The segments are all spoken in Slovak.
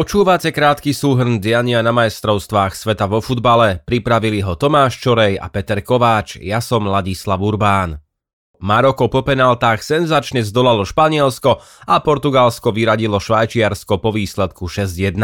Počúvate krátky súhrn diania na majstrovstvách sveta vo futbale. Pripravili ho Tomáš Čorej a Peter Kováč. Ja som Ladislav Urbán. Maroko po penaltách senzačne zdolalo Španielsko a Portugalsko vyradilo Švajčiarsko po výsledku 6-1.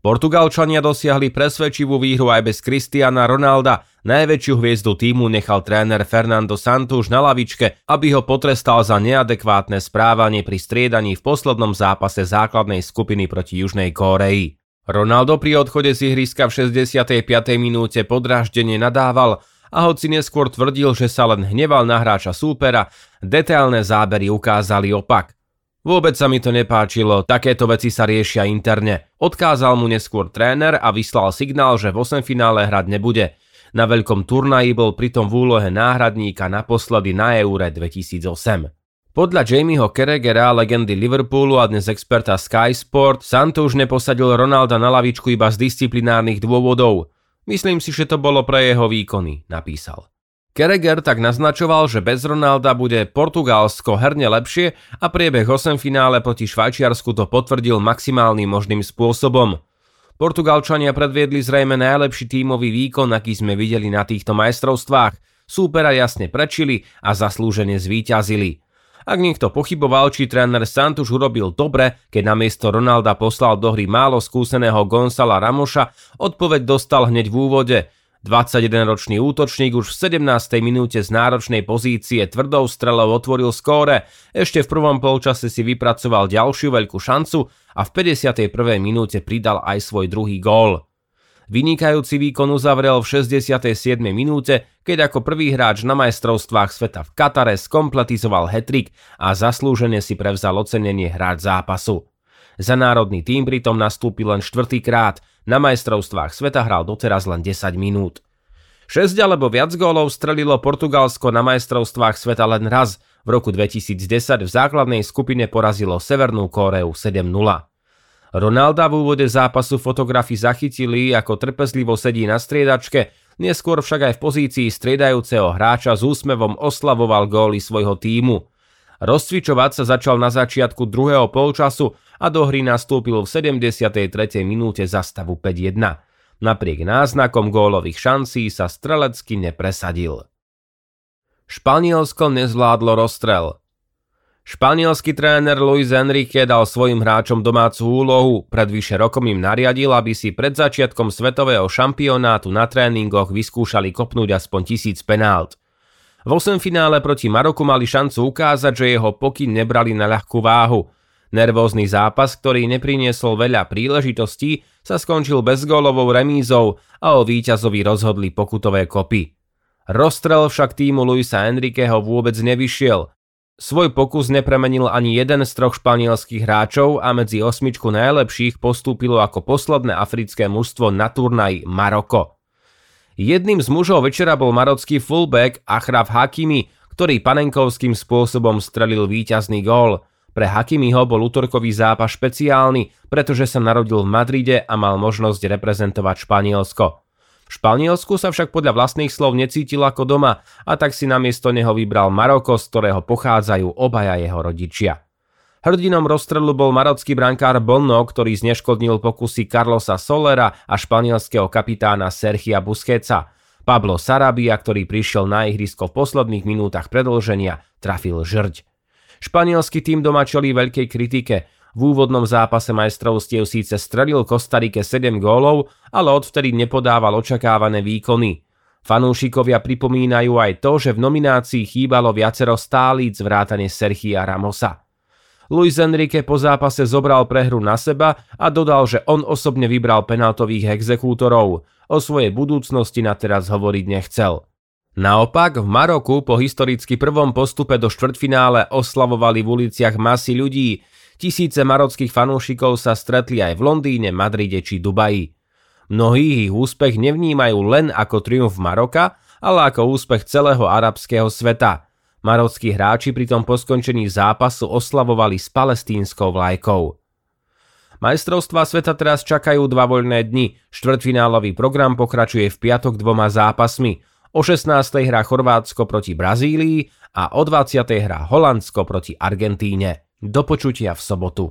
Portugalčania dosiahli presvedčivú výhru aj bez Cristiana Ronalda. Najväčšiu hviezdu týmu nechal tréner Fernando Santos na lavičke, aby ho potrestal za neadekvátne správanie pri striedaní v poslednom zápase základnej skupiny proti Južnej Kóreji. Ronaldo pri odchode z ihriska v 65. minúte podráždenie nadával a hoci neskôr tvrdil, že sa len hneval na hráča súpera, detailné zábery ukázali opak. Vôbec sa mi to nepáčilo, takéto veci sa riešia interne. Odkázal mu neskôr tréner a vyslal signál, že v 8 finále hrať nebude. Na veľkom turnaji bol pritom v úlohe náhradníka naposledy na Eure 2008. Podľa Jamieho Carragera, legendy Liverpoolu a dnes experta Sky Sport, Santo už neposadil Ronalda na lavičku iba z disciplinárnych dôvodov. Myslím si, že to bolo pre jeho výkony, napísal. Kereger tak naznačoval, že bez Ronalda bude Portugalsko herne lepšie a priebeh 8 finále proti Švajčiarsku to potvrdil maximálnym možným spôsobom. Portugalčania predviedli zrejme najlepší tímový výkon, aký sme videli na týchto majstrovstvách. Súpera jasne prečili a zaslúžene zvíťazili. Ak niekto pochyboval, či tréner Santuš urobil dobre, keď namiesto Ronalda poslal do hry málo skúseného Gonzala Ramoša, odpoveď dostal hneď v úvode – 21-ročný útočník už v 17. minúte z náročnej pozície tvrdou strelou otvoril skóre, ešte v prvom polčase si vypracoval ďalšiu veľkú šancu a v 51. minúte pridal aj svoj druhý gól. Vynikajúci výkon uzavrel v 67. minúte, keď ako prvý hráč na majstrovstvách sveta v Katare skompletizoval hetrik a zaslúžene si prevzal ocenenie hráč zápasu. Za národný tým pritom nastúpil len štvrtýkrát, na majstrovstvách sveta hral doteraz len 10 minút. 6 alebo viac gólov strelilo Portugalsko na majstrovstvách sveta len raz, v roku 2010 v základnej skupine porazilo Severnú Kóreu 7-0. Ronalda v úvode zápasu fotografi zachytili, ako trpezlivo sedí na striedačke, neskôr však aj v pozícii striedajúceho hráča s úsmevom oslavoval góly svojho týmu. Rozcvičovať sa začal na začiatku druhého polčasu a do hry nastúpil v 73. minúte za stavu 5-1. Napriek náznakom gólových šancí sa strelecky nepresadil. Španielsko nezvládlo rozstrel. Španielský tréner Luis Enrique dal svojim hráčom domácu úlohu, pred vyše rokom im nariadil, aby si pred začiatkom svetového šampionátu na tréningoch vyskúšali kopnúť aspoň tisíc penált. V 8 finále proti Maroku mali šancu ukázať, že jeho pokyn nebrali na ľahkú váhu. Nervózny zápas, ktorý nepriniesol veľa príležitostí, sa skončil bezgólovou remízou a o víťazovi rozhodli pokutové kopy. Rozstrel však týmu Luisa Enriqueho vôbec nevyšiel. Svoj pokus nepremenil ani jeden z troch španielských hráčov a medzi osmičku najlepších postúpilo ako posledné africké mužstvo na turnaji Maroko. Jedným z mužov večera bol marocký fullback Achraf Hakimi, ktorý panenkovským spôsobom strelil víťazný gól. Pre Hakimiho bol útorkový zápas špeciálny, pretože sa narodil v Madride a mal možnosť reprezentovať Španielsko. V Španielsku sa však podľa vlastných slov necítil ako doma a tak si namiesto neho vybral Maroko, z ktorého pochádzajú obaja jeho rodičia. Hrdinom rozstrelu bol marocký brankár Bonno, ktorý zneškodnil pokusy Carlosa Solera a španielského kapitána Sergia Busquetsa. Pablo Sarabia, ktorý prišiel na ihrisko v posledných minútach predlženia, trafil žrť. Španielský tým doma čelí veľkej kritike. V úvodnom zápase majstrovstiev síce strelil Kostarike 7 gólov, ale odvtedy nepodával očakávané výkony. Fanúšikovia pripomínajú aj to, že v nominácii chýbalo viacero stálíc vrátane Sergia Ramosa. Luis Enrique po zápase zobral prehru na seba a dodal, že on osobne vybral penaltových exekútorov. O svojej budúcnosti na teraz hovoriť nechcel. Naopak, v Maroku po historicky prvom postupe do štvrtfinále oslavovali v uliciach masy ľudí. Tisíce marockých fanúšikov sa stretli aj v Londýne, Madride či Dubaji. Mnohí ich úspech nevnímajú len ako triumf Maroka, ale ako úspech celého arabského sveta – Marockí hráči pritom po skončení zápasu oslavovali s palestínskou vlajkou. Majstrovstvá sveta teraz čakajú dva voľné dni. Štvrtfinálový program pokračuje v piatok dvoma zápasmi. O 16. hrá Chorvátsko proti Brazílii a o 20. hrá Holandsko proti Argentíne. Do počutia v sobotu.